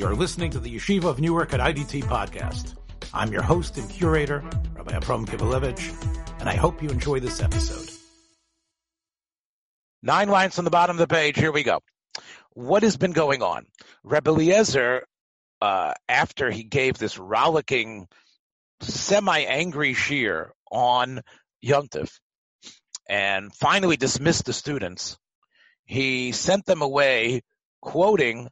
You're listening to the Yeshiva of Newark at IDT podcast. I'm your host and curator, Rabbi Abram Kivelevitz, and I hope you enjoy this episode. Nine lines on the bottom of the page. Here we go. What has been going on? Rebbe Eliezer, uh, after he gave this rollicking, semi-angry shiur on Yontif, and finally dismissed the students, he sent them away quoting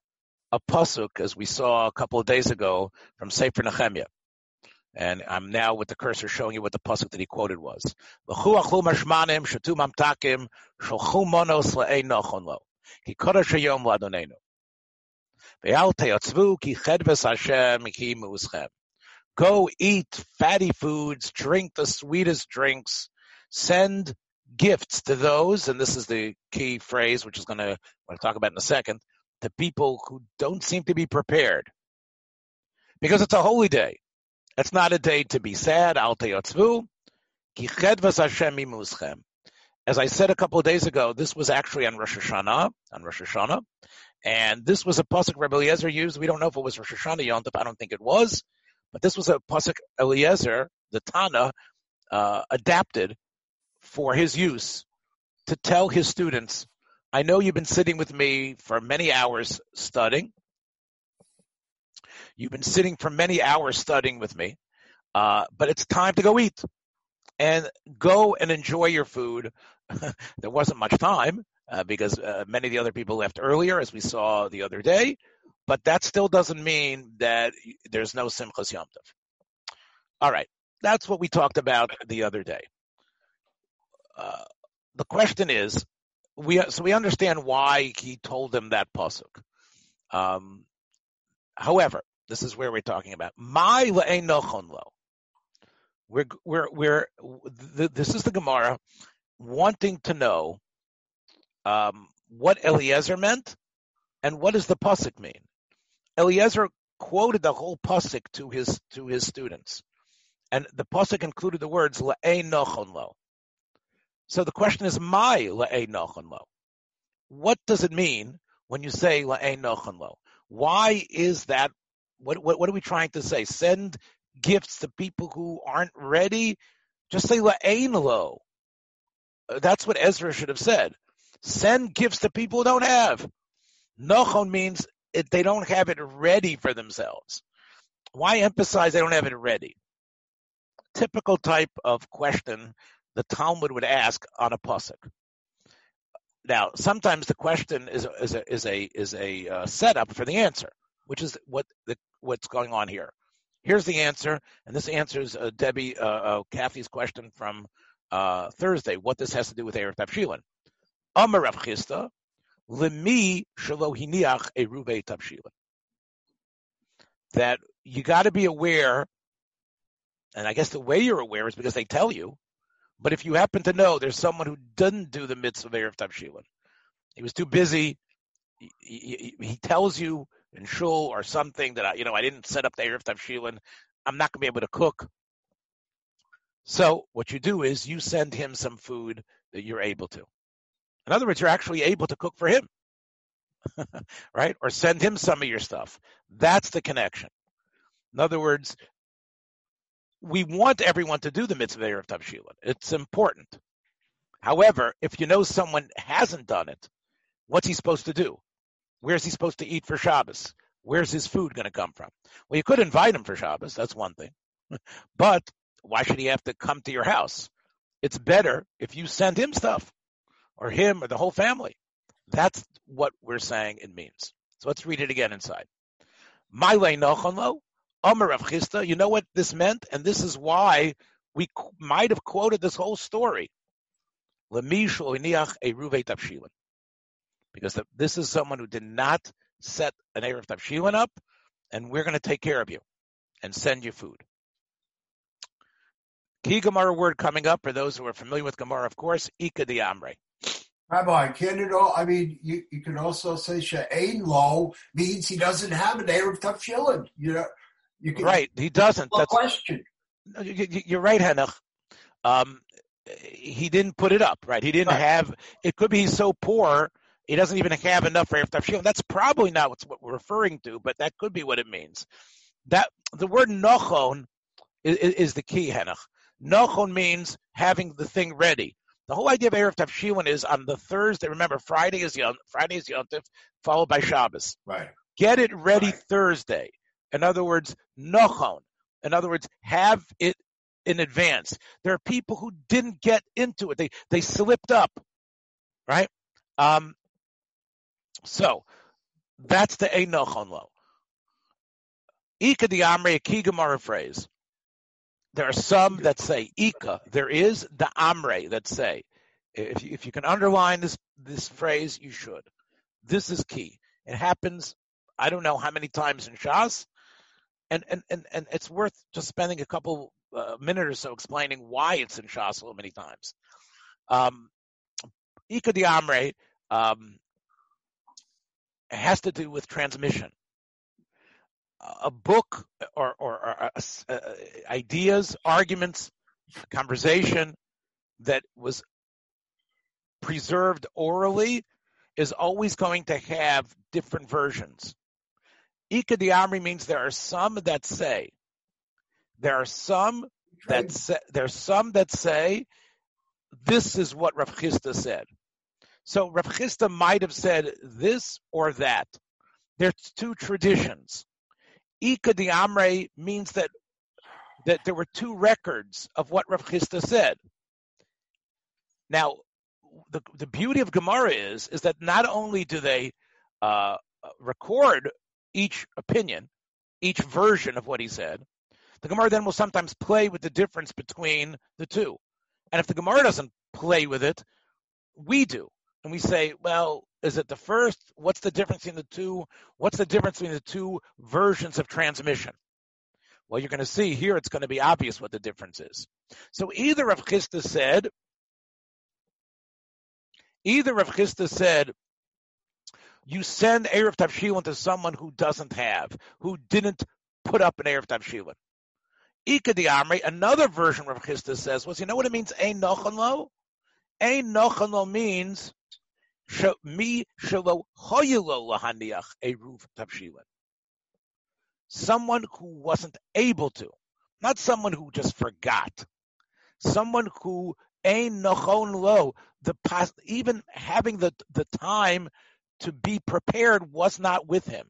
a pasuk, as we saw a couple of days ago from Sefer Nehemiah. And I'm now with the cursor showing you what the pasuk that he quoted was. Go eat fatty foods, drink the sweetest drinks, send gifts to those, and this is the key phrase, which is going to, I'm going to talk about in a second, to people who don't seem to be prepared. Because it's a holy day. It's not a day to be sad. As I said a couple of days ago, this was actually on Rosh Hashanah, on Rosh Hashanah, and this was a pasuk Rebbe Eliezer used. We don't know if it was Rosh Hashanah Yontif. I don't think it was, but this was a pasuk Eliezer, the Tana, uh, adapted for his use to tell his students, I know you've been sitting with me for many hours studying. You've been sitting for many hours studying with me, uh, but it's time to go eat and go and enjoy your food. there wasn't much time uh, because uh, many of the other people left earlier, as we saw the other day, but that still doesn't mean that there's no Simchas Yom Tov. All right, that's what we talked about the other day. Uh, the question is, we so we understand why he told them that pasuk. Um, however, this is where we're talking about my le'enochon lo. We're we're we're this is the Gemara wanting to know um, what Eliezer meant and what does the pasuk mean. Eliezer quoted the whole pasuk to his to his students, and the pasuk included the words le'enochon lo. So the question is, my la'e nochon lo. What does it mean when you say la'e nochon lo? Why is that? What, what, what are we trying to say? Send gifts to people who aren't ready? Just say la'e lo. That's what Ezra should have said. Send gifts to people who don't have. Nochon means it, they don't have it ready for themselves. Why emphasize they don't have it ready? Typical type of question the Talmud would ask on a pasuk. Now, sometimes the question is a, is a is a is a uh, setup for the answer, which is what the, what's going on here. Here's the answer, and this answers uh, Debbie uh, uh Kathy's question from uh, Thursday. What this has to do with Eruv Tavshilin? Amar Rav Chisda, lemi shalohiniach eruve Tavshilin. That you got to be aware, and I guess the way you're aware is because they tell you but if you happen to know there's someone who doesn't do the mitzvah of Eruv Tavshilin, he was too busy. He, he, he, tells you in shul or something that I, you know I didn't set up the Eruv Tavshilin. I'm not going to be able to cook. So what you do is you send him some food that you're able to. In other words, you're actually able to cook for him, right? Or send him some of your stuff. That's the connection. In other words, we want everyone to do the mitzvah of Tavshilin. It's important. However, if you know someone hasn't done it, what's he supposed to do? Where's he supposed to eat for Shabbos? Where's his food going to come from? Well, you could invite him for Shabbos. That's one thing. but why should he have to come to your house? It's better if you send him stuff or him or the whole family. That's what we're saying it means. So let's read it again inside. My nochonlo, Amar Rav Chisda, you know what this meant? And this is why we might have quoted this whole story. Because this is someone who did not set an Eruv Tavshilin up, and we're going to take care of you and send you food. Key Gemara word coming up for those who are familiar with Gemara, of course, Ika di Amre. Rabbi, can it all? I mean, you, you can also say Sha'ain Lo means he doesn't have an Eruv Tavshilin. You know, can, right, he doesn't. That's the question. You're right, Henoch. Um, he didn't put it up, right? He didn't right. have. It could be he's so poor he doesn't even have enough for Eruv Tavshilin. That's probably not what we're referring to, but that could be what it means. That the word nochon is, is the key, Henoch. Nochon means having the thing ready. The whole idea of Eruv Tavshilin is on the Thursday. Remember, Friday is Yom, Friday is Yom Tov, followed by Shabbos. Right. Get it ready Right. Thursday. In other words, nochon. In other words, have it in advance. There are people who didn't get into it. They they slipped up, right? Um, so that's the a nochon lo. Ika the amre a key Gemara phrase. There are some that say ika. There is the amre that say. If you, if you can underline this this phrase, you should. This is key. It happens. I don't know how many times in Shas, and and and, and it's worth just spending a couple uh, minute or so explaining why it's in Shas so many times. Um, Ika um, has to do with transmission. A book or, or, or uh, uh, ideas, arguments, conversation that was preserved orally is always going to have different versions. Ika di Amri means there are some that say, there are some that say, there's some that say this is what Rav Chisda said. So Rav Chisda might have said this or that. There's two traditions. Ika di Amre means that that there were two records of what Rav Chisda said. Now, the the beauty of Gemara is is that not only do they uh, record each opinion, each version of what he said, the Gemara then will sometimes play with the difference between the two. And if the Gemara doesn't play with it, we do. And we say, well, is it the first? What's the difference between the two? What's the difference between the two versions of transmission? Well, you're going to see here it's going to be obvious what the difference is. So either Rav Chisda said, either Rav Chisda said, you send Eruv Tavshilin to someone who doesn't have, who didn't put up an Eruv Tavshilin. Ika Amri, another version of Chisda says was, you know what it means, Ein Nochanlo? Ein Nochanlo means mi shelo hoyelo lahaniach eruv tavshilin. Someone who wasn't able to, not someone who just forgot. Someone who ein nochon lo, the pos- even having the the time to be prepared was not with him.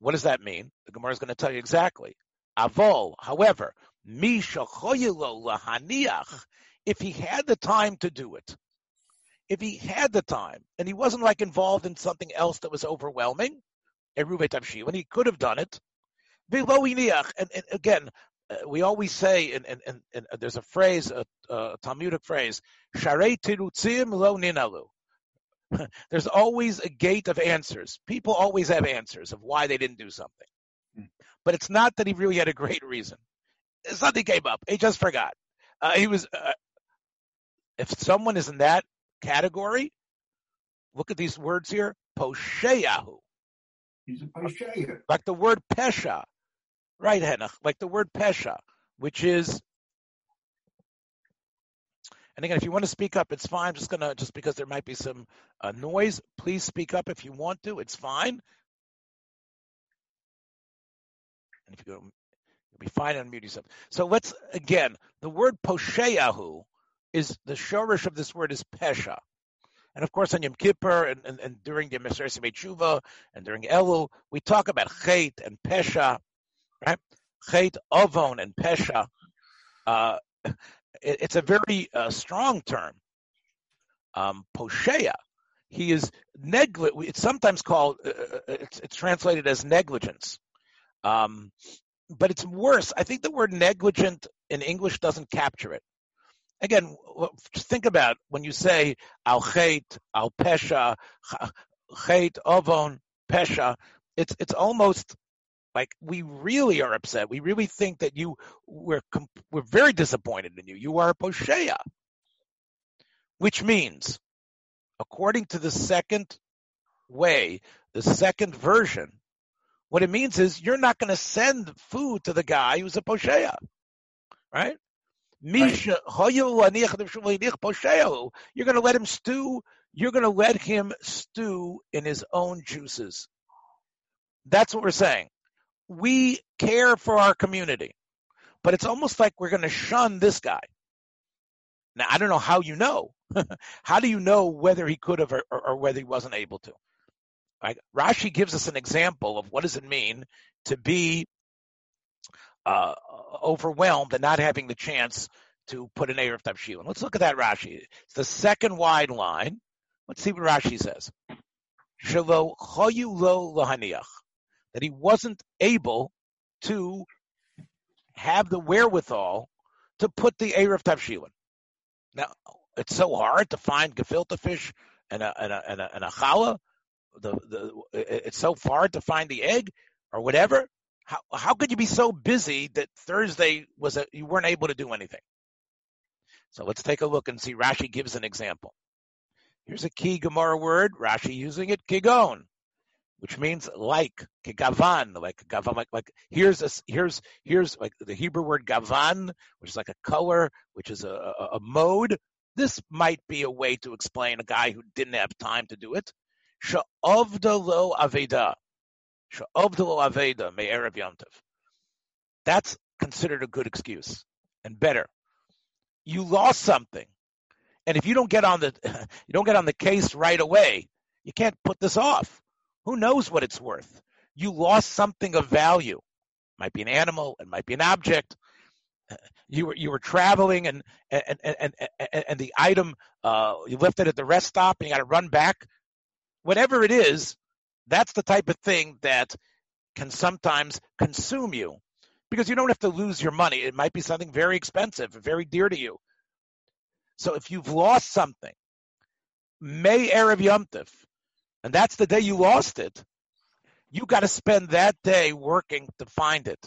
What does that mean? The Gemara is going to tell you exactly. Avol, however, lahaniach, if he had the time to do it, if he had the time and he wasn't like involved in something else that was overwhelming, when he could have done it, and, and again, uh, we always say, and, and, and, and there's a phrase, a, a Talmudic phrase, Sharei tirutzim lo ninalu. There's always a gate of answers. People always have answers of why they didn't do something. Hmm. But it's not that he really had a great reason. It's not that he gave up. He just forgot. Uh, he was. Uh, if someone is in that category, look at these words here: posheyahu, He's a Pasheya. like the word pesha, right, Henach? Like the word pesha, which is. And again, if you want to speak up, it's fine. I'm just gonna just because there might be some uh, noise. Please speak up if you want to. It's fine. And if you go, you'll be fine. Unmute yourself. So let's again. The word posheyahu is the shorish of this word is pesha. And of course, on Yom Kippur and, and, and during the Meser Tshuva and during Elul, we talk about chait and pesha, right? Chait, ovon, and pesha. Uh, it, it's a very uh, strong term. Um, posheya. He is negligent. It's sometimes called. Uh, it's, it's translated as negligence. Um, but it's worse. I think the word negligent in English doesn't capture it again, think about when you say al chait, al pesha, chait, ovon, pesha. It's it's almost like we really are upset. We really think that you we're we're very disappointed in you. You are a posheya, which means, according to the second way, the second version, what it means is you're not going to send food to the guy who's a posheya, right? Misha, you're going to let him stew you're going to let him stew in his own juices. That's what we're saying. We care for our community, but it's almost like we're going to shun this guy. Now, I don't know how you know. how do you know whether he could have or, or, or whether he wasn't able to? Right? Rashi gives us an example of what does it mean to be uh, overwhelmed and not having the chance to put an Eruv Tavshilin. Let's look at that Rashi. It's the second wide line. Let's see what Rashi says. Shelo choyu lo lahaniach. That he wasn't able to have the wherewithal to put the Eruv Tavshilin. Now, it's so hard to find gefilte fish and a, and a, and a, and a challah. The, the, it's so hard to find the egg or whatever. How, how could you be so busy that Thursday was a, you weren't able to do anything? So let's take a look and see. Rashi gives an example. Here's a key Gemara word. Rashi using it, kigon, which means like, kigavan, like gavan, like, like here's a, here's, here's like the Hebrew word gavan, which is like a color, which is a, a, a mode. This might be a way to explain a guy who didn't have time to do it. Lo aveda. Lo aveda me erev yomtiv. That's considered a good excuse and better. You lost something. And if you don't get on the you don't get on the case right away, you can't put this off. Who knows what it's worth? You lost something of value. It might be an animal, it might be an object. You were you were traveling and and and and, and the item uh, you left it at the rest stop and you got to run back. Whatever it is, that's the type of thing that can sometimes consume you because you don't have to lose your money. It might be something very expensive, very dear to you. So if you've lost something, May Erev Yomtiv, and that's the day you lost it, you got to spend that day working to find it.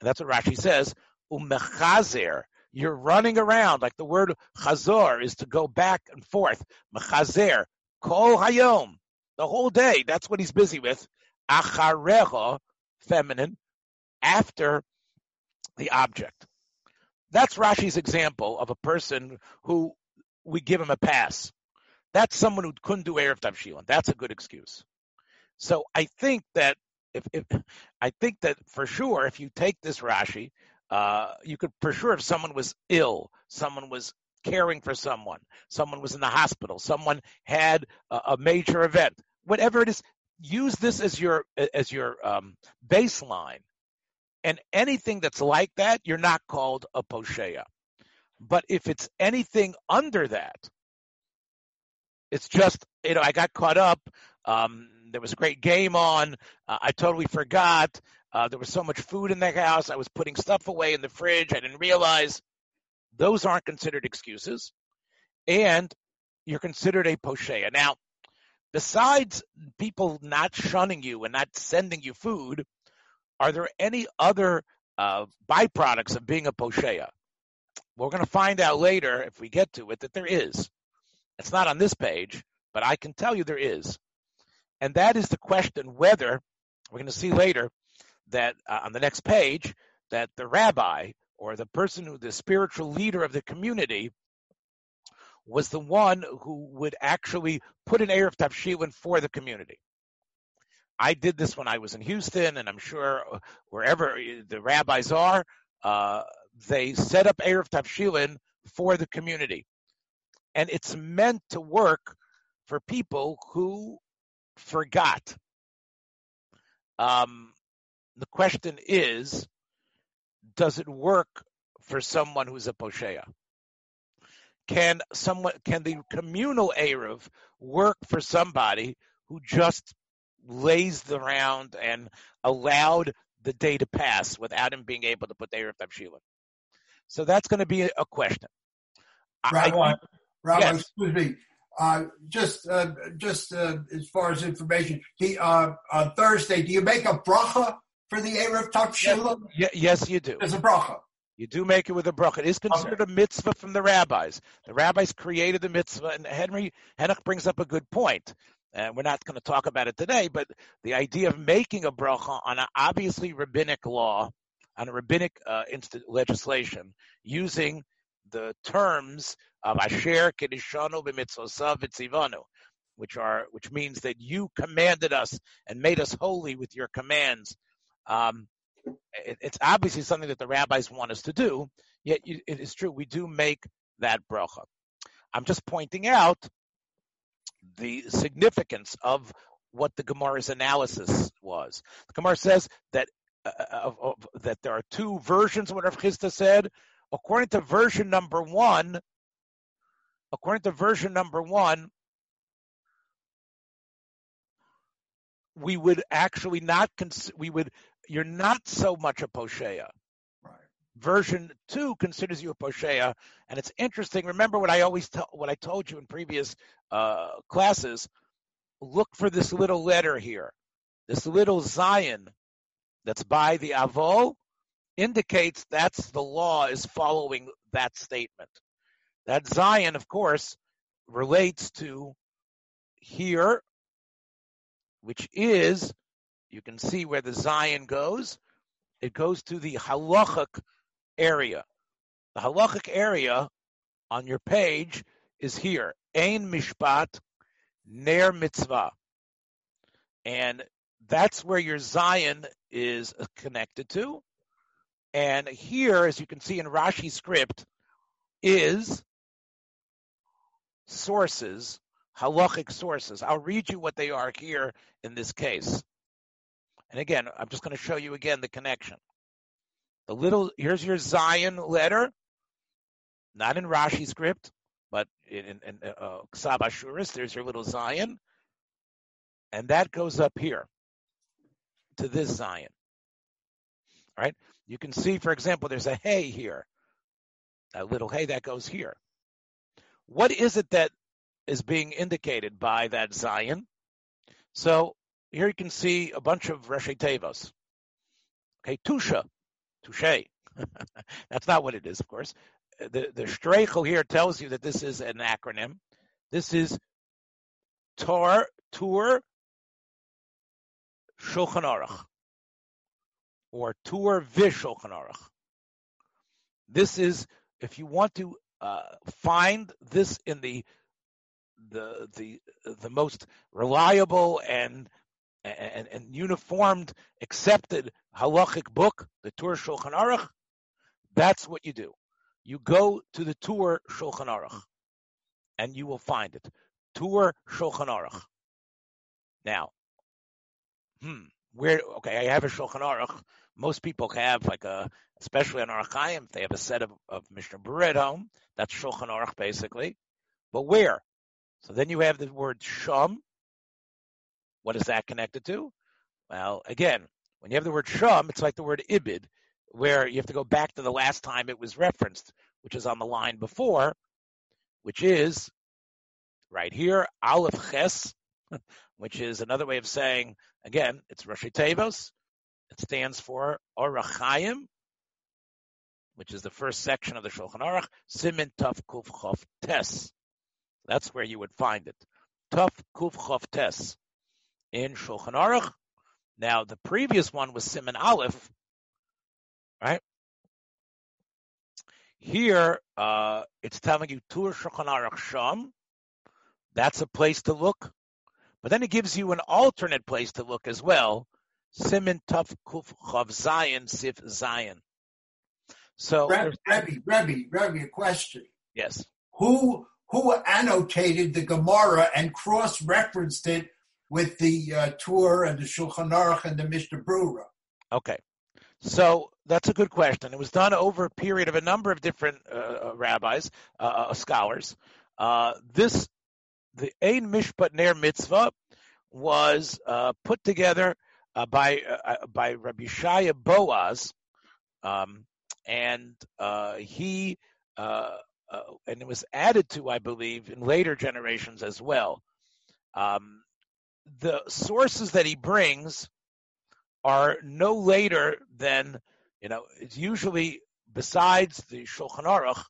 And that's what Rashi says. Umechazer, you're running around like the word chazor is to go back and forth. Mechazer, kol hayom, the whole day. That's what he's busy with. Acharecha, feminine, after the object. That's Rashi's example of a person who we give him a pass. That's someone who couldn't do Eruv Tavshilin. That's a good excuse. So I think that if, if I think that for sure, if you take this Rashi, uh, you could for sure if someone was ill, someone was caring for someone, someone was in the hospital, someone had a, a major event, whatever it is, use this as your as your um, baseline and anything that's like that, you're not called a posheya. But if it's anything under that, it's just, you know, I got caught up. Um, there was a great game on. Uh, I totally forgot. Uh, there was so much food in the house. I was putting stuff away in the fridge. I didn't realize. Those aren't considered excuses. And you're considered a posheya. Now, besides people not shunning you and not sending you food, are there any other uh, byproducts of being a posheya? We're going to find out later, if we get to it, that there is. It's not on this page, but I can tell you there is. And that is the question whether, we're going to see later, that uh, on the next page, that the rabbi or the person who, the spiritual leader of the community, was the one who would actually put an Eruv Tavshilin for the community. I did this when I was in Houston, and I'm sure wherever the rabbis are, uh, they set up Eruv Tavshilin for the community. And it's meant to work for people who forgot. Um, the question is, does it work for someone who's a posheya? Can someone, can the communal Erev work for somebody who just lazed around and allowed the day to pass without him being able to put the Eruv Tavshilin. So that's going to be a question. Rabbi, I, Rabbi yes. excuse me. Uh, just, uh, just uh, as far as information, the, uh, on Thursday, do you make a bracha for the Eruv Tavshilin? Yes, yes, you do. There's a bracha. You do make it with a bracha. It is considered okay. a mitzvah from the rabbis. The rabbis created the mitzvah, and Henry Henoch brings up a good point and we're not going to talk about it today, but the idea of making a bracha on an obviously rabbinic law, on a rabbinic uh, legislation, using the terms of Asher Kedishanu b'mitzvosav v'tzivanu, which are which means that you commanded us and made us holy with your commands. Um, it, it's obviously something that the rabbis want us to do. Yet it is true we do make that bracha. I'm just pointing out the significance of what the Gemara's analysis was. The Gemara says that uh, that there are two versions of what Rav Chisda said. According to version number one, according to version number one, we would actually not cons- we would you're not so much a poshea. Right. Version two considers you a poshea, and it's interesting. Remember what I always tell what I told you in previous uh, classes. Look for this little letter here, this little Zion that's by the avol indicates that's the law is following that statement. That Zion, of course, relates to here, which is, you can see where the Zion goes. It goes to the halachic area. The halachic area on your page is here. Ein mishpat ner mitzvah. And that's where your Zion is connected to. And here, as you can see in Rashi's script, is sources, halachic sources. I'll read you what they are here in this case. And again, I'm just going to show you again the connection. The little here's your Zion letter, not in Rashi script, but in, in, uh, Ksav Ashuris. There's your little Zion, and that goes up here to this Zion. All right? You can see, for example, there's a hay here, a little hay that goes here. What is it that is being indicated by that Zion? So here you can see a bunch of Roshei Tevos. Okay, Tusha, Touche. That's not what it is, of course. The the Streichel here tells you that this is an acronym. This is Tor, Tur, Shulchan Aruch, or tour Vishulchan Aruch. This is, if you want to uh, find this in the the the the most reliable and and, and uniformed, accepted halachic book, the Tur Shulchan Aruch, that's what you do. You go to the Tur Shulchan Aruch, and you will find it. Tur Shulchan Aruch. Now, hmm, where? Okay, I have a Shulchan Aruch. Most people have like a, especially on Orach Chaim, they have a set of, of Mishnah Berurah at home. That's Shulchan Aruch basically. But where? So then you have the word Shum. What is that connected to? Well, again, when you have the word Shum, it's like the word Ibid, where you have to go back to the last time it was referenced, which is on the line before, which is right here, Aleph Ches, which is another way of saying, again, it's Roshei Tevos. It stands for Orachayim, which is the first section of the Shulchan Aruch, Simin Tuf Kuf Chof Tes. That's where you would find it. Tuf Kuf Chof Tes in Shulchan Aruch. Now, the previous one was Siman Aleph, right? Here, uh, it's telling you Tur Shulchan Aruch Sham. That's a place to look. But then it gives you an alternate place to look as well. Siman Tuf Kuf Chav Zion Sif Zion. So, Rebbe, Rebbe, Rebbe, Rebbe, a question. Yes. Who who annotated the Gemara and cross-referenced it with the uh, and the Shulchan Aruch and the Mishnah Berurah? Okay. So that's a good question. It was done over a period of a number of different uh, uh rabbis, uh, uh, scholars. Uh, this, the Ein Mishpat Ner Mitzvah, was put together by by Rabbi Shaya Boaz, um, and he and it was added to, I believe, in later generations as well. Um, the sources that he brings are no later than, you know, it's usually besides the Shulchan Aruch,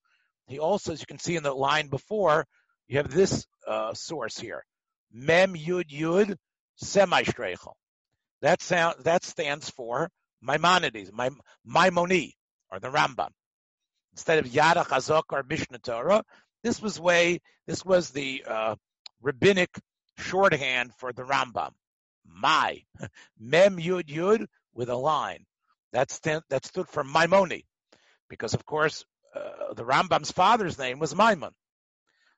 he also, as you can see in the line before, you have this uh, source here, Mem Yud Yud Semi Streichel. That sound that stands for Maimonides, Maimoni, or the Rambam. instead of Yada Chazak or Mishnah Torah. This was way. This was the uh, rabbinic shorthand for the Rambam. My Mem Yud Yud with a line. That stand, that stood for Maimoni, because of course uh, the Rambam's father's name was Maimon.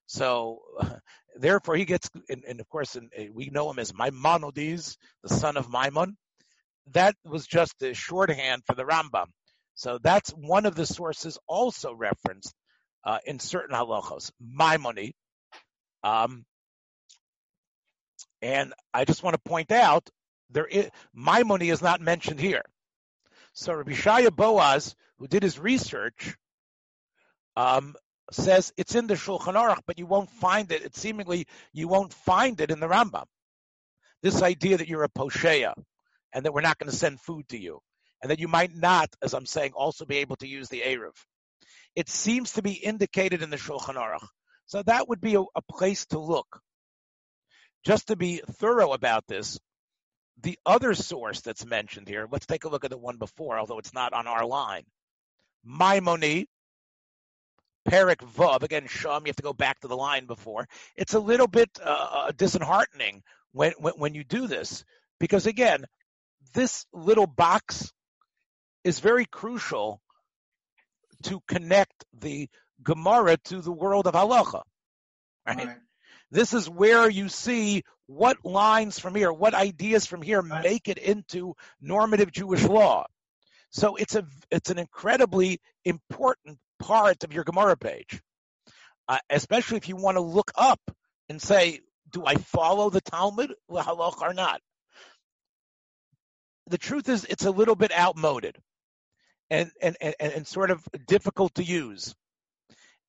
So therefore he gets, and, and of course we know him as Maimonides, the son of Maimon. That was just a shorthand for the Rambam. So that's one of the sources also referenced uh, in certain halachos. Maimoni. Um, and I just want to point out there is Maimoni is not mentioned here. So Rabbi Shaya Boaz, who did his research, um, says it's in the Shulchan Aruch, but you won't find it. It seemingly you won't find it in the Rambam. This idea that you're a posheya and that we're not going to send food to you, and that you might not, as I'm saying, also be able to use the eruv. It seems to be indicated in the Shulchan Aruch. So that would be a, a place to look just to be thorough about this, the other source that's mentioned here, let's take a look at the one before, although it's not on our line. Maimoni, Perik Vav, again, Sham, you have to go back to the line before. It's a little bit uh, uh, disheartening when, when, when you do this, because again, this little box is very crucial to connect the Gemara to the world of halacha. Right? right. This is where you see what lines from here, what ideas from here make it into normative Jewish law. So it's a it's an incredibly important part of your Gemara page, uh, especially if you want to look up and say, do I follow the Talmud halach or not? The truth is, it's a little bit outmoded and and, and, and sort of difficult to use.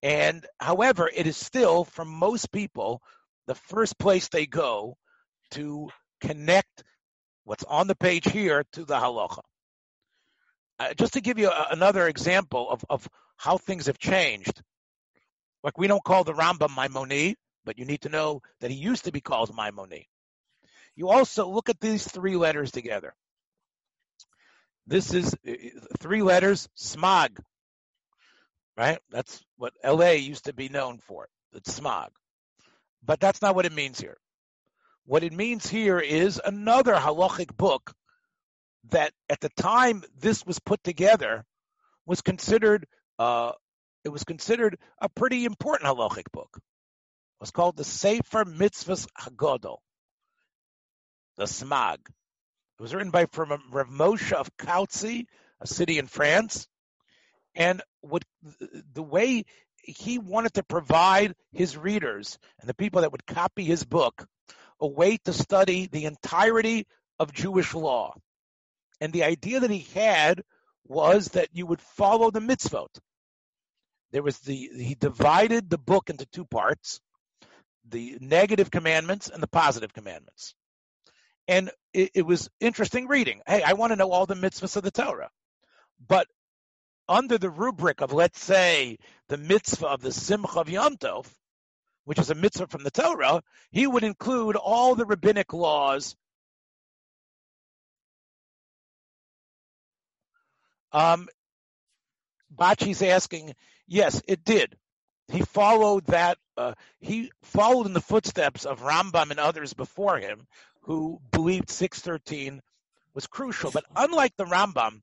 And however, it is still, for most people, the first place they go to connect what's on the page here to the halacha. Uh, just to give you a, another example of, of how things have changed, like we don't call the Rambam Maimoni, but you need to know that he used to be called Maimoni. You also look at these three letters together. This is three letters, smog, right? That's what LA used to be known for. It's smog. But that's not what it means here. What it means here is another halachic book that at the time this was put together was considered uh, it was considered a pretty important halachic book. It was called the Sefer Mitzvahs Hagodol, the Smag. It was written by from Rav Moshe of Kautzi, a city in France, and what the way he wanted to provide his readers and the people that would copy his book a way to study the entirety of Jewish law. And the idea that he had was that you would follow the mitzvot. There was the he divided the book into two parts, the negative commandments and the positive commandments. And it, it was interesting reading. Hey, I want to know all the mitzvahs of the Torah. But under the rubric of, let's say, the mitzvah of the Simcha of Yom Tov, which is a mitzvah from the Torah, he would include all the rabbinic laws. Um, Bachi's asking, yes, it did. He followed that. Uh, he followed in the footsteps of Rambam and others before him, who believed 613 was crucial. But unlike the Rambam,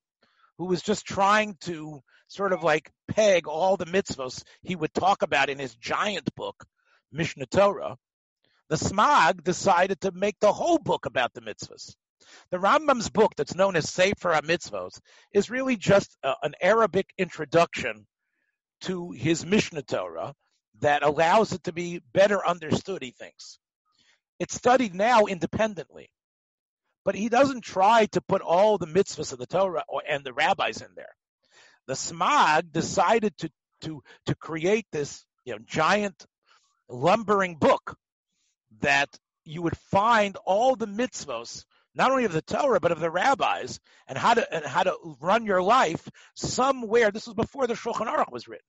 who was just trying to sort of like peg all the mitzvahs he would talk about in his giant book, Mishnah Torah, the Smag decided to make the whole book about the mitzvahs. The Rambam's book, that's known as Sefer HaMitzvos, is really just a, an Arabic introduction to his Mishnah Torah that allows it to be better understood, he thinks. It's studied now independently but he doesn't try to put all the mitzvahs of the Torah or, and the rabbis in there. The Smag decided to to to create this you know giant lumbering book that you would find all the mitzvahs not only of the Torah but of the rabbis and how to and how to run your life somewhere. This was before the Shulchan Aruch was written.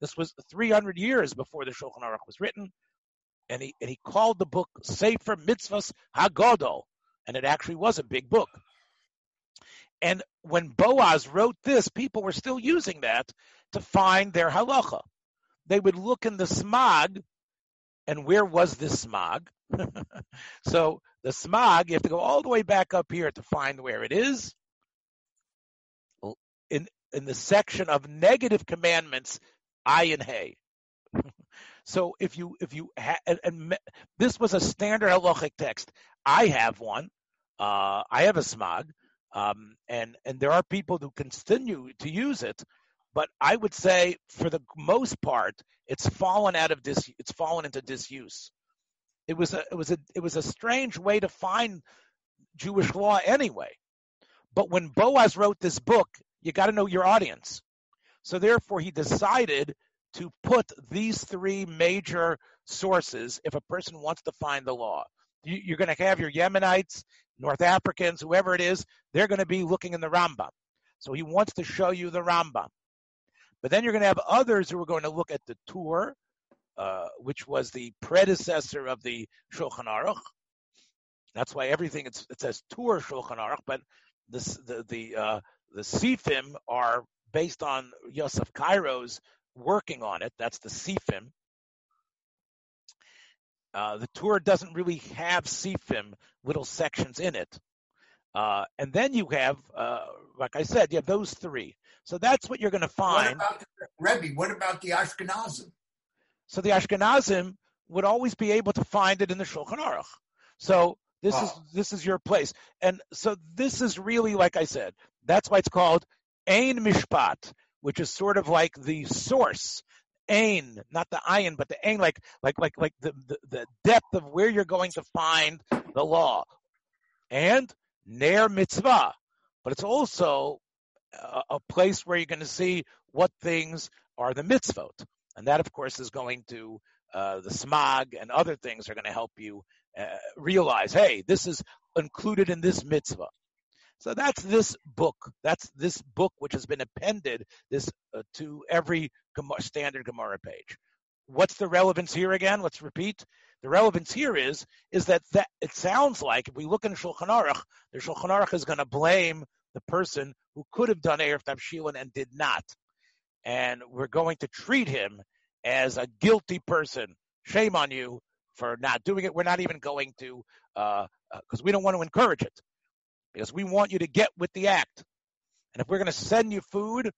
This was 300 years before the Shulchan Aruch was written, and he and he called the book Sefer Mitzvahs Hagodol, and it actually was a big book. And when Boaz wrote this, people were still using that to find their halacha. They would look in the smog, and where was this smog? so the smog, you have to go all the way back up here to find where it is. In in the section of negative commandments, I and Hay. so if you if you ha- and, and, this was a standard halachic text. I have one. Uh, I have a smog, um, and and there are people who continue to use it, but I would say for the most part, it's fallen out of dis. It's fallen into disuse. It was a it was a it was a strange way to find Jewish law anyway. But when Boaz wrote this book, you got to know your audience. So therefore, he decided to put these three major sources if a person wants to find the law. You, are going to have your Yemenites, North Africans, whoever it is, they're going to be looking in the Rambam. So he wants to show you the Rambam. But then you're going to have others who are going to look at the Tur, uh, which was the predecessor of the Shulchan Aruch. That's why everything it says Tur Shulchan Aruch, but this, the the uh, the Sifim are based on Yosef Karo's working on it. That's the Sifim. Uh, the tour doesn't really have Sifim, little sections in it. Uh, and then you have, uh, like I said, you have those three. So that's what you're going to find. What about the, Rebbe, what about the Ashkenazim? So the Ashkenazim would always be able to find it in the Shulchan Aruch. So this wow. is this is your place, and so this is really, like I said, that's why it's called Ein Mishpat, which is sort of like the source. Ein, not the ayin, but the ain, like like like like the, the, the depth of where you're going to find the law. And Ner Mitzvah, but it's also a, a place where you're going to see what things are the mitzvot. And that, of course, is going to uh, the smog and other things are going to help you uh, realize, hey, this is included in this mitzvah. So that's this book. That's this book which has been appended this uh, to every standard Gemara page. What's the relevance here again? Let's repeat. The relevance here is is that, that it sounds like if we look in Shulchan Aruch, the Shulchan Aruch is going to blame the person who could have done Eruv Tavshilin and did not, and we're going to treat him as a guilty person. Shame on you for not doing it. We're not even going to because uh, uh, we don't want to encourage it because we want you to get with the act. And if we're going to send you food,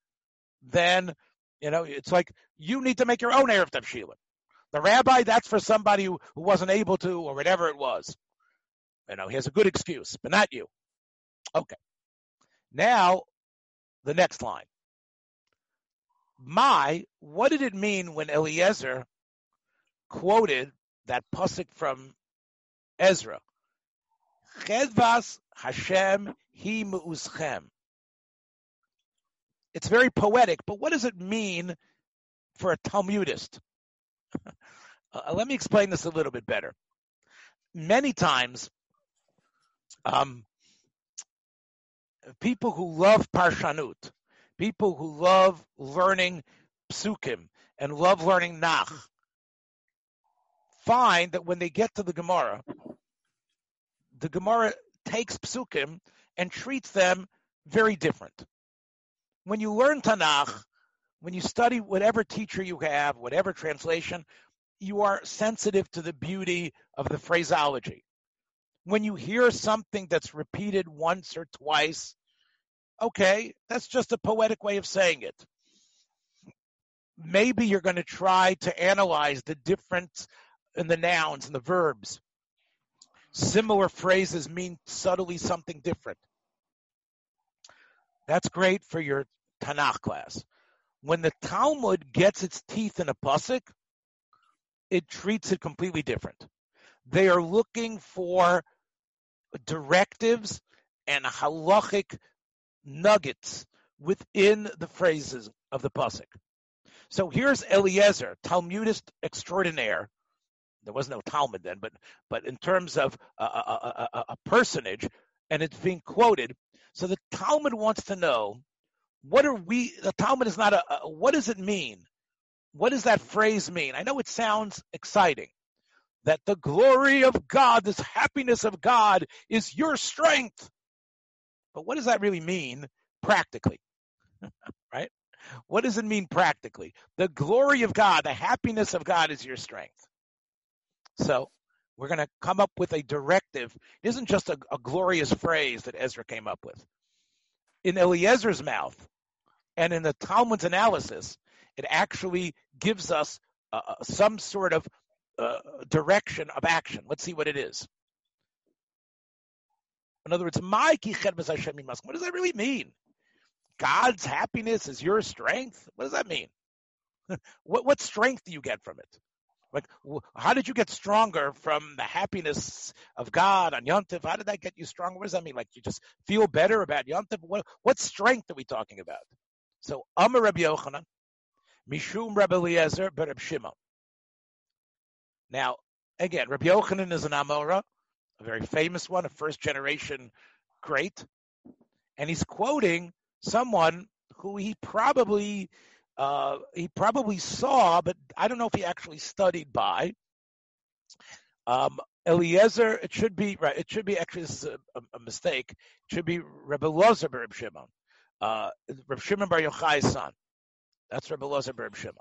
then you know it's like you need to make your own eruv tavshilin. The rabbi, that's for somebody who, who wasn't able to or whatever it was. You know, he has a good excuse, but not you. Okay. Now, the next line. My, what did it mean when Eliezer quoted that pasuk from Ezra? Chedvas Hashem hi mu'uschem. It's very poetic, but what does it mean for a Talmudist? uh, let me explain this a little bit better. Many times, um, people who love Parshanut, people who love learning Psukim and love learning Nach, find that when they get to the Gemara, the Gemara takes psukim and treats them very different. When you learn Tanakh, when you study whatever teacher you have, whatever translation, you are sensitive to the beauty of the phraseology. When you hear something that's repeated once or twice, okay, that's just a poetic way of saying it. Maybe you're going to try to analyze the difference in the nouns and the verbs similar phrases mean subtly something different. That's great for your Tanakh class. When the Talmud gets its teeth in a pasuk, it treats it completely different. They are looking for directives and halachic nuggets within the phrases of the pasuk. So here's Eliezer, Talmudist extraordinaire, there was no Talmud then, but but in terms of a, a, a, a personage, and it's being quoted. So the Talmud wants to know what are we? The Talmud is not a, what does it mean? What does that phrase mean? I know it sounds exciting that the glory of God, this happiness of God, is your strength. But what does that really mean practically? right? What does it mean practically? The glory of God, the happiness of God is your strength. So we're going to come up with a directive. It isn't just a, a glorious phrase that Ezra came up with. In Eliezer's mouth and in the Talmud's analysis, it actually gives us uh, uh some sort of uh, direction of action. Let's see what it is. In other words, my What does that really mean? God's happiness is your strength? What does that mean? what, what strength do you get from it? Like, how did you get stronger from the happiness of God on Yontif? How did that get you stronger? What does that mean? Like, you just feel better about Yontif? What, what strength are we talking about? So, Amar Rabbi Yochanan, Mishum Rabbi Eliezer, Rabbi Shimon. Now, again, Rabbi Yochanan is an Amora, a very famous one, a first generation great, and he's quoting someone who he probably uh, he probably saw, but I don't know if he actually studied by. Um, Eliezer, it should be right. It should be actually this is a, a mistake. It should be Rebbe Lozer Bar Shimon, uh, Shimon Bar Yochai's son. That's Rebbe Lozer Bar Shimon.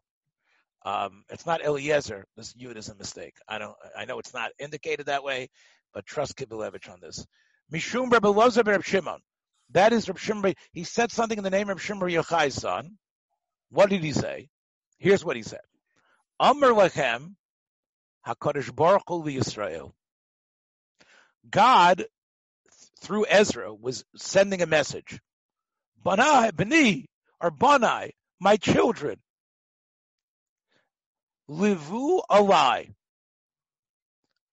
Um, it's not Eliezer. This yud is a mistake. I don't. I know it's not indicated that way, but trust Kivelevitz on this. Mishum Rebbe Lozer Bar Shimon. That is Reb Shimon. He said something in the name of Shimon Yochai's son. What did he say? Here's what he said. Amr lechem Hakadosh Baruch Hu Yisrael. God, through Ezra, was sending a message. Banai, Bani, or Banai, my children, livu alai.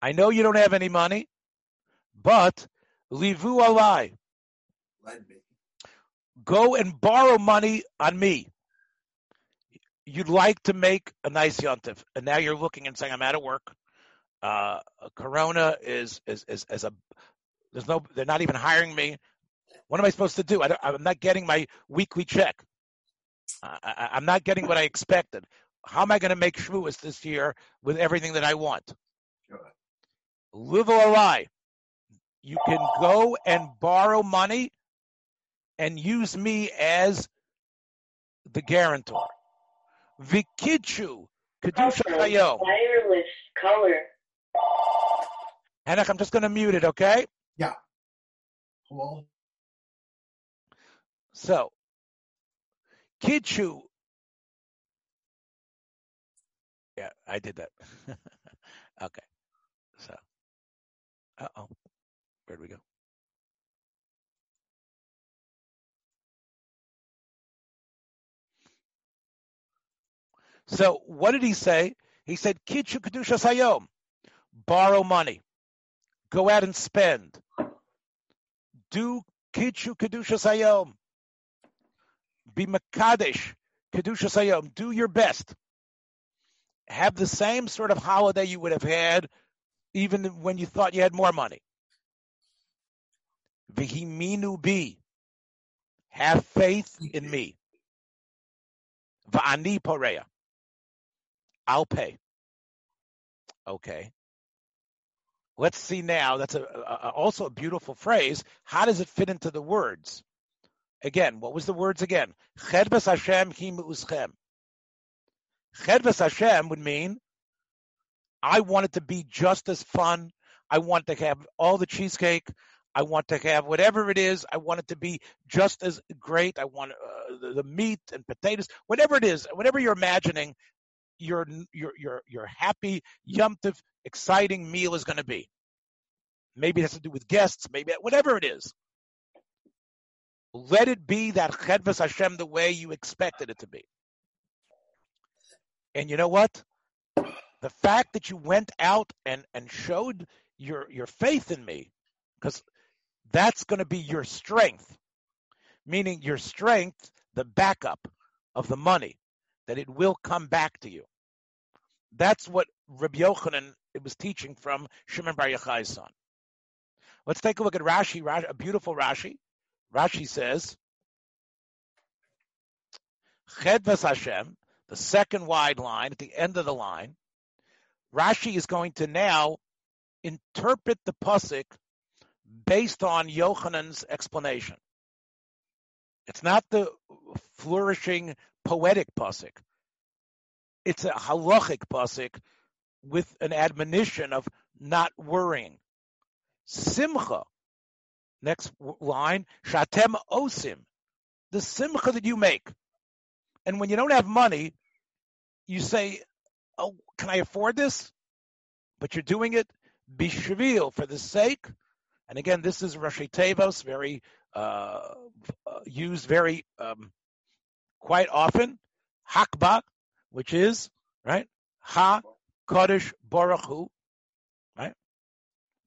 I know you don't have any money, but livu alai. Go and borrow money on me. You'd like to make a nice yontif, and now you're looking and saying, "I'm out of work. Uh, Corona is is, is is a there's no they're not even hiring me. What am I supposed to do? I am not getting my weekly check. I, am not getting what I expected. How am I going to make Shavuos this year with everything that I want? Livu alai. You can go and borrow money and use me as the guarantor. Vikichu, Kedusha Hayom. Wireless color. Henach, I'm just going to mute it, okay? Yeah. Hello? So, Kichu. Yeah, I did that. okay. So, uh oh. Where'd we go? So what did he say? He said, Kichu Kedusha Sayom, borrow money, go out and spend. Do Kichu Kedusha Sayom, be Makadesh Kedusha Sayom, do your best. Have the same sort of holiday you would have had even when you thought you had more money. Vihiminu bi, have faith in me. Va'ani poreya. I'll pay. Okay. Let's see now. That's a, a, also a beautiful phrase. How does it fit into the words? Again, what was the words again? Chedves Hashem hi u'schem. Hashem would mean I want it to be just as fun. I want to have all the cheesecake. I want to have whatever it is. I want it to be just as great. I want uh, the, the, meat and potatoes, whatever it is, whatever you're imagining your your your your happy yumtiv exciting meal is going to be. Maybe it has to do with guests, maybe whatever it is. Let it be that chedvas Hashem the way you expected it to be. And you know what? The fact that you went out and, and showed your your faith in me, because that's going to be your strength, meaning your strength, the backup of the money, that it will come back to you. That's what Rabbi Yochanan was teaching from Shimon Bar Yochai's son. Let's take a look at Rashi, Rashi, a beautiful Rashi. Rashi says, Chedvas Hashem, the second wide line at the end of the line. Rashi is going to now interpret the pasuk based on Yochanan's explanation. It's not the flourishing poetic pasuk. It's a halachic pasuk with an admonition of not worrying. Simcha. Next line, shatem osim. The simcha that you make. And when you don't have money, you say, oh, can I afford this? But you're doing it bishvil for the sake. And again, this is Roshei Tevos, very uh, used very um, quite often. Hakba, which is right Ha Kodesh Baruch Hu, right?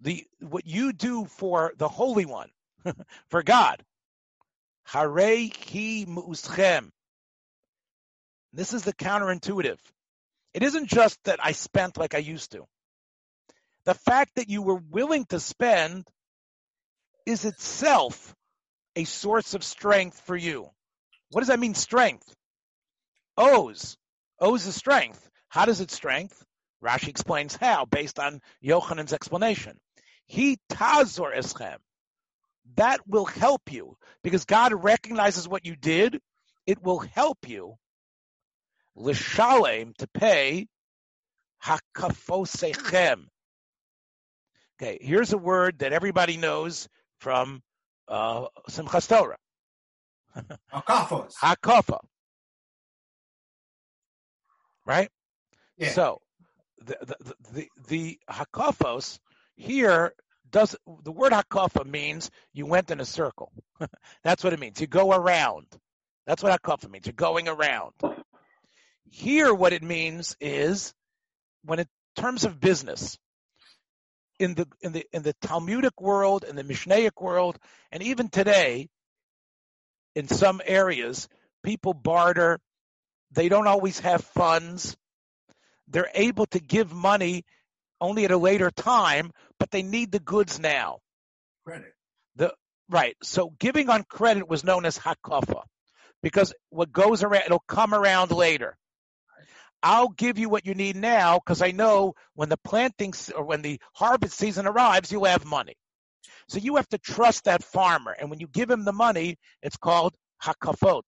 The what you do for the Holy One, for God. Hare ki mu'uschem. This is the counterintuitive. It isn't just that I spent like I used to. The fact that you were willing to spend is itself a source of strength for you. What does that mean, strength? O's. O's is strength. How does it strength? Rashi explains how, based on Yochanan's explanation. He tazor eschem. That will help you because God recognizes what you did. It will help you l'shalem to pay hakafosechem. Okay, here's a word that everybody knows from uh, Simchas Torah. Hakafos. Hakafa. Right? Yeah. So the the the, the hakafos here does the word hakafa means you went in a circle. That's what it means. You go around. That's what hakafa means. You're going around. Here, what it means is when in terms of business, in the in the in the Talmudic world, in the Mishnaic world, and even today, in some areas, people barter. They don't always have funds. They're able to give money only at a later time, but they need the goods now. Credit. The right. So giving on credit was known as hakafa, because what goes around, it'll come around later. I'll give you what you need now because I know when the planting or when the harvest season arrives, you'll have money. So you have to trust that farmer. And when you give him the money, it's called hakafot,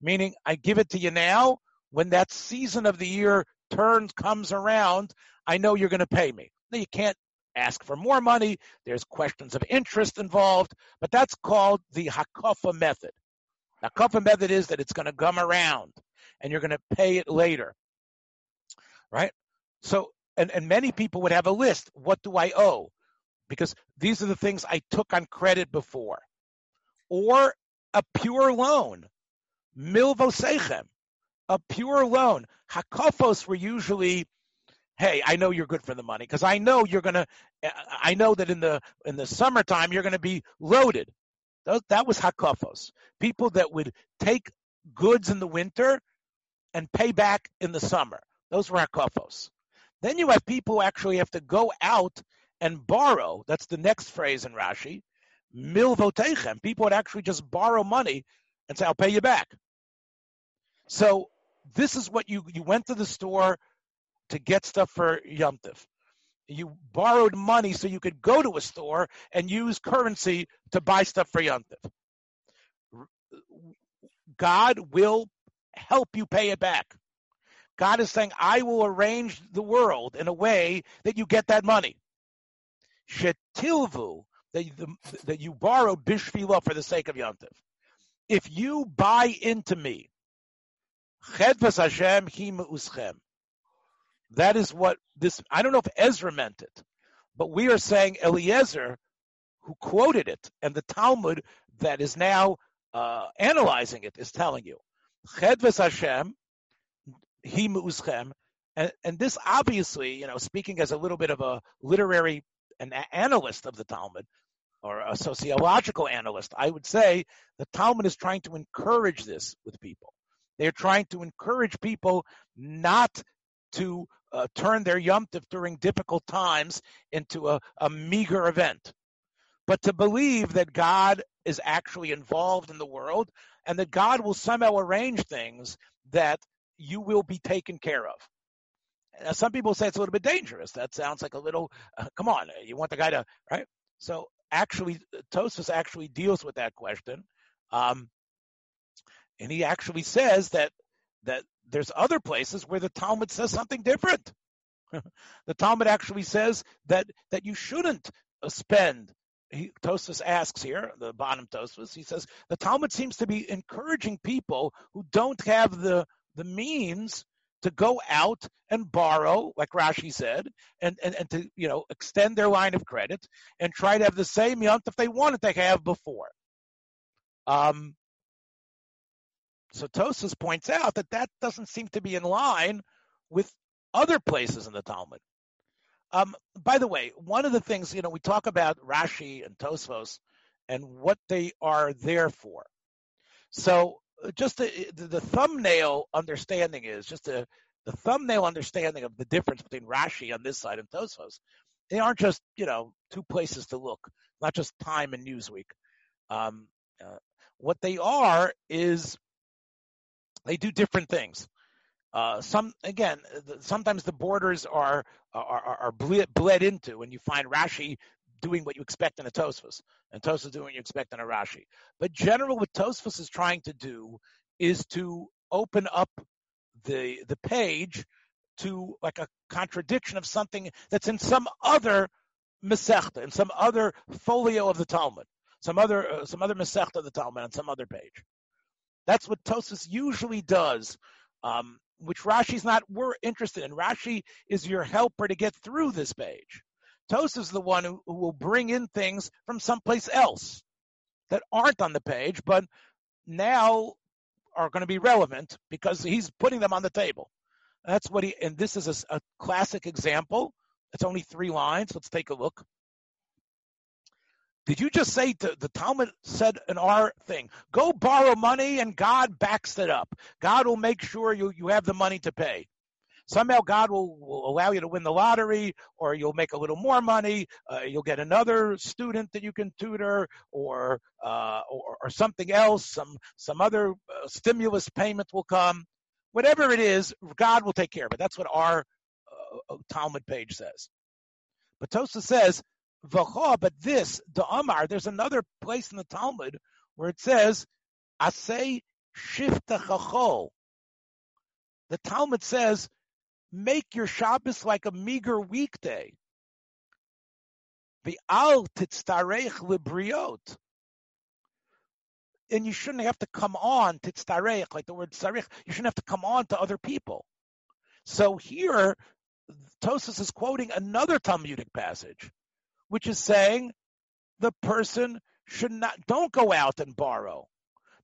meaning I give it to you now. When that season of the year turns, comes around, I know you're going to pay me. Now you can't ask for more money. There's questions of interest involved, but that's called the hakafa method. The hakafa method is that it's going to come around and you're going to pay it later right? So, and, and many people would have a list. What do I owe? Because these are the things I took on credit before. Or a pure loan. Milvosechem. A pure loan. Hakofos were usually, hey, I know you're good for the money because I know you're gonna. I know that in the in the summertime you're gonna be loaded. That was hakofos. People that would take goods in the winter and pay back in the summer. Those were hakafos. Then you have people who actually have to go out and borrow. That's the next phrase in Rashi. Milvotechem. People would actually just borrow money and say, I'll pay you back. So this is what you, you went to the store to get stuff for Yom You borrowed money so you could go to a store and use currency to buy stuff for Yom God will help you pay it back. God is saying, I will arrange the world in a way that you get that money. Shetilvu, that, that you borrow bishvila for the sake of Yontif. If you buy into me, chedvas Hashem. That is what this, I don't know if Ezra meant it, but we are saying Eliezer, who quoted it, and the Talmud that is now uh, analyzing it is telling you. Chedvas Hashem, he mu'uzchem. And, and this obviously, you know, speaking as a little bit of a literary an analyst of the Talmud, or a sociological analyst, I would say the Talmud is trying to encourage this with people. They're trying to encourage people not to uh, turn their Yom Tif during difficult times into a, a meager event, but to believe that God is actually involved in the world and that God will somehow arrange things that you will be taken care of. Now, some people say it's a little bit dangerous. That sounds like a little, uh, come on, you want the guy to, right? So actually, Tosfos actually deals with that question. Um, and he actually says that that there's other places where the Talmud says something different. the Talmud actually says that that you shouldn't uh, spend. He, Tosfos asks here, the bottom Tosfos, he says the Talmud seems to be encouraging people who don't have the the means to go out and borrow, like Rashi said, and, and, and to you know extend their line of credit and try to have the same yunt if they wanted to have before. Um, so Tosfos points out that that doesn't seem to be in line with other places in the Talmud. Um, by the way, one of the things, you know, we talk about Rashi and Tosfos and what they are there for. So just the, the thumbnail understanding is just a, the thumbnail understanding of the difference between Rashi on this side and Tosfos. They aren't just, you know, two places to look, not just Time and Newsweek. Um, uh, what they are is they do different things. Uh, some again, sometimes the borders are are, are bled, bled into, and you find Rashi doing what you expect in a Tosfos, and Tosfos doing what you expect in a Rashi. But general, what Tosfos is trying to do is to open up the the page to like a contradiction of something that's in some other Masechta, in some other folio of the Talmud, some other uh, some other Masechta of the Talmud on some other page. That's what Tosfos usually does, um, which Rashi's not we're interested in. Rashi is your helper to get through this page. Tosfos is the one who, who will bring in things from someplace else that aren't on the page, but now are going to be relevant because he's putting them on the table. That's what he, and this is a, a classic example. It's only three lines. Let's take a look. Did you just say to, the Talmud said an R thing, go borrow money and God backs it up. God will make sure you, you have the money to pay. Somehow God will, will allow you to win the lottery or you'll make a little more money. Uh, you'll get another student that you can tutor or, uh, or, or, something else. Some, some other uh, stimulus payment will come. Whatever it is, God will take care of it. That's what our uh, Talmud page says. But Tosa says V'cha, but this, the Amar, there's another place in the Talmud where it says, "I Asay shifta chachol. The Talmud says, make your Shabbos like a meager weekday. The V'al titztarech libriot. And you shouldn't have to come on titztarech, like the word tzarech, you shouldn't have to come on to other people. So here, Tosfos is quoting another Talmudic passage which is saying the person should not don't go out and borrow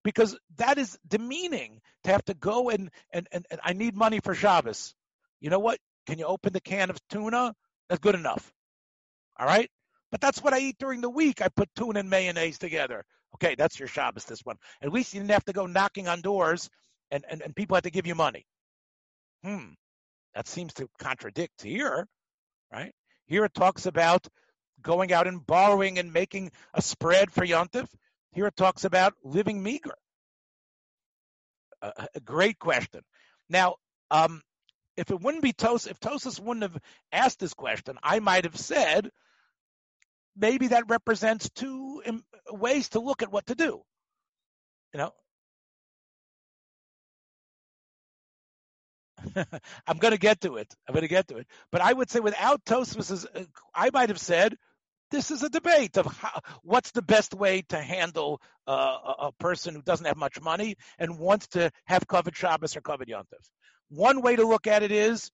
because that is demeaning to have to go and and, and, and I need money for Shabbos. You know what? Can you open the can of tuna? That's good enough. All right? But that's what I eat during the week. I put tuna and mayonnaise together. Okay, that's your Shabbos, this one. At least you didn't have to go knocking on doors and, and, and people had to give you money. Hmm. That seems to contradict here, right? Here it talks about going out and borrowing and making a spread for Yontif. Here it talks about living meager. A, a great question. Now, um, if it wouldn't be Tos, if Tosfos wouldn't have asked this question, I might have said maybe that represents two ways to look at what to do. You know, I'm going to get to it. I'm going to get to it. But I would say without Tosfos, uh, I might have said this is a debate of how, what's the best way to handle uh, a, person who doesn't have much money and wants to have covered Shabbos or covered Yontif. One way to look at it is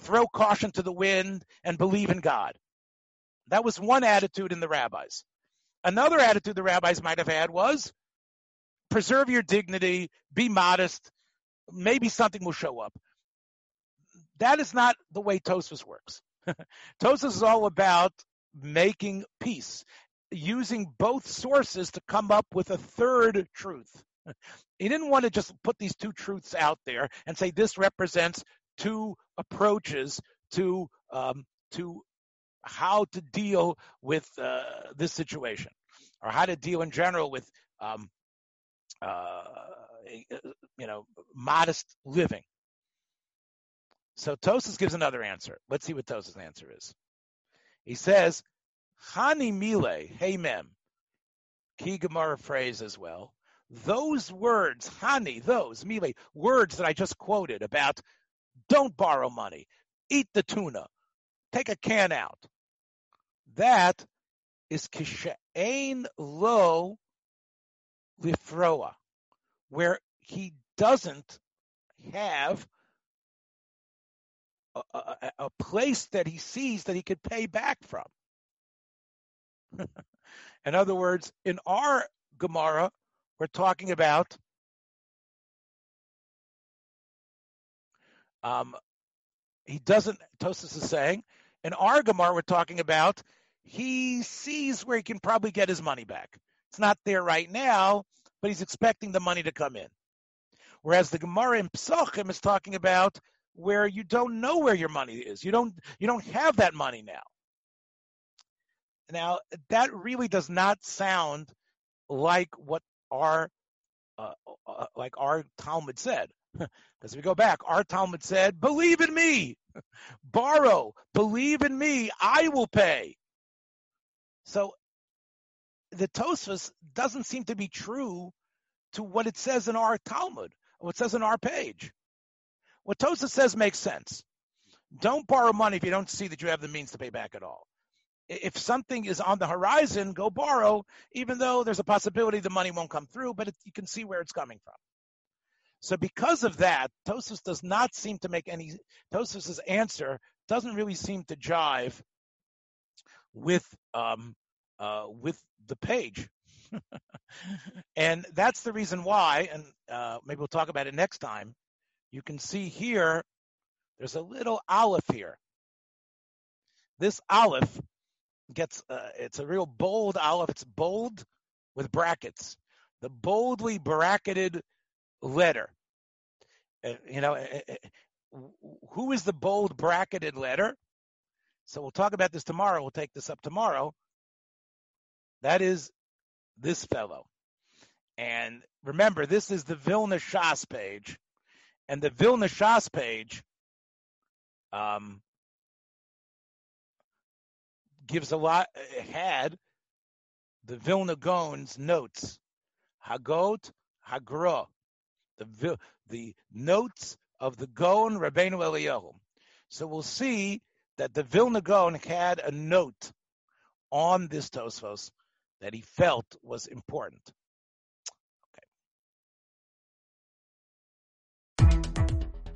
throw caution to the wind and believe in God. That was one attitude in the rabbis. Another attitude the rabbis might have had was preserve your dignity, be modest, maybe something will show up. That is not the way Tosfos works. Tosfos is all about making peace, using both sources to come up with a third truth. He didn't want to just put these two truths out there and say this represents two approaches to um, to how to deal with uh, this situation, or how to deal in general with um, uh, you know modest living. So Tosfos gives another answer. Let's see what Tosfos' answer is. He says, Hani Mile, hey mem, key Gemara phrase as well. those words, hani, those, mile, words that I just quoted about don't borrow money, eat the tuna, take a can out. That is kishain lo lifroa, where he doesn't have a, a, place that he sees that he could pay back from. in other words, in our Gemara, we're talking about um, he doesn't, Tosis is saying, in our Gemara, we're talking about he sees where he can probably get his money back. It's not there right now, but he's expecting the money to come in. Whereas the Gemara in Psachim is talking about where you don't know where your money is. You don't you don't have that money now. Now that really does not sound like what our uh, uh, like our Talmud said. Because we go back, our Talmud said, "Believe in me, borrow, believe in me, I will pay." So the Tosfos doesn't seem to be true to what it says in our Talmud, what it says in our page. What Tosfos says makes sense. Don't borrow money if you don't see that you have the means to pay back at all. If something is on the horizon, go borrow, even though there's a possibility the money won't come through, but it, you can see where it's coming from. So because of that, Tosfos does not seem to make any, Tosfos's answer doesn't really seem to jive with um, uh, with the page. and that's the reason why, and uh, maybe we'll talk about it next time. You can see here, there's a little aleph here. This aleph gets, uh, it's a real bold aleph. It's bold with brackets. The boldly bracketed letter. Uh, you know, uh, uh, who is the bold bracketed letter? So we'll talk about this tomorrow. We'll take this up tomorrow. That is this fellow. And remember, this is the Vilna Shas page. And the Vilna Shas page um, gives a lot, had the Vilna Gaon's notes. Hagot, Hagra. The, the notes of the Gaon Rabbeinu Eliyahu. So we'll see that the Vilna Gaon had a note on this Tosfos that he felt was important.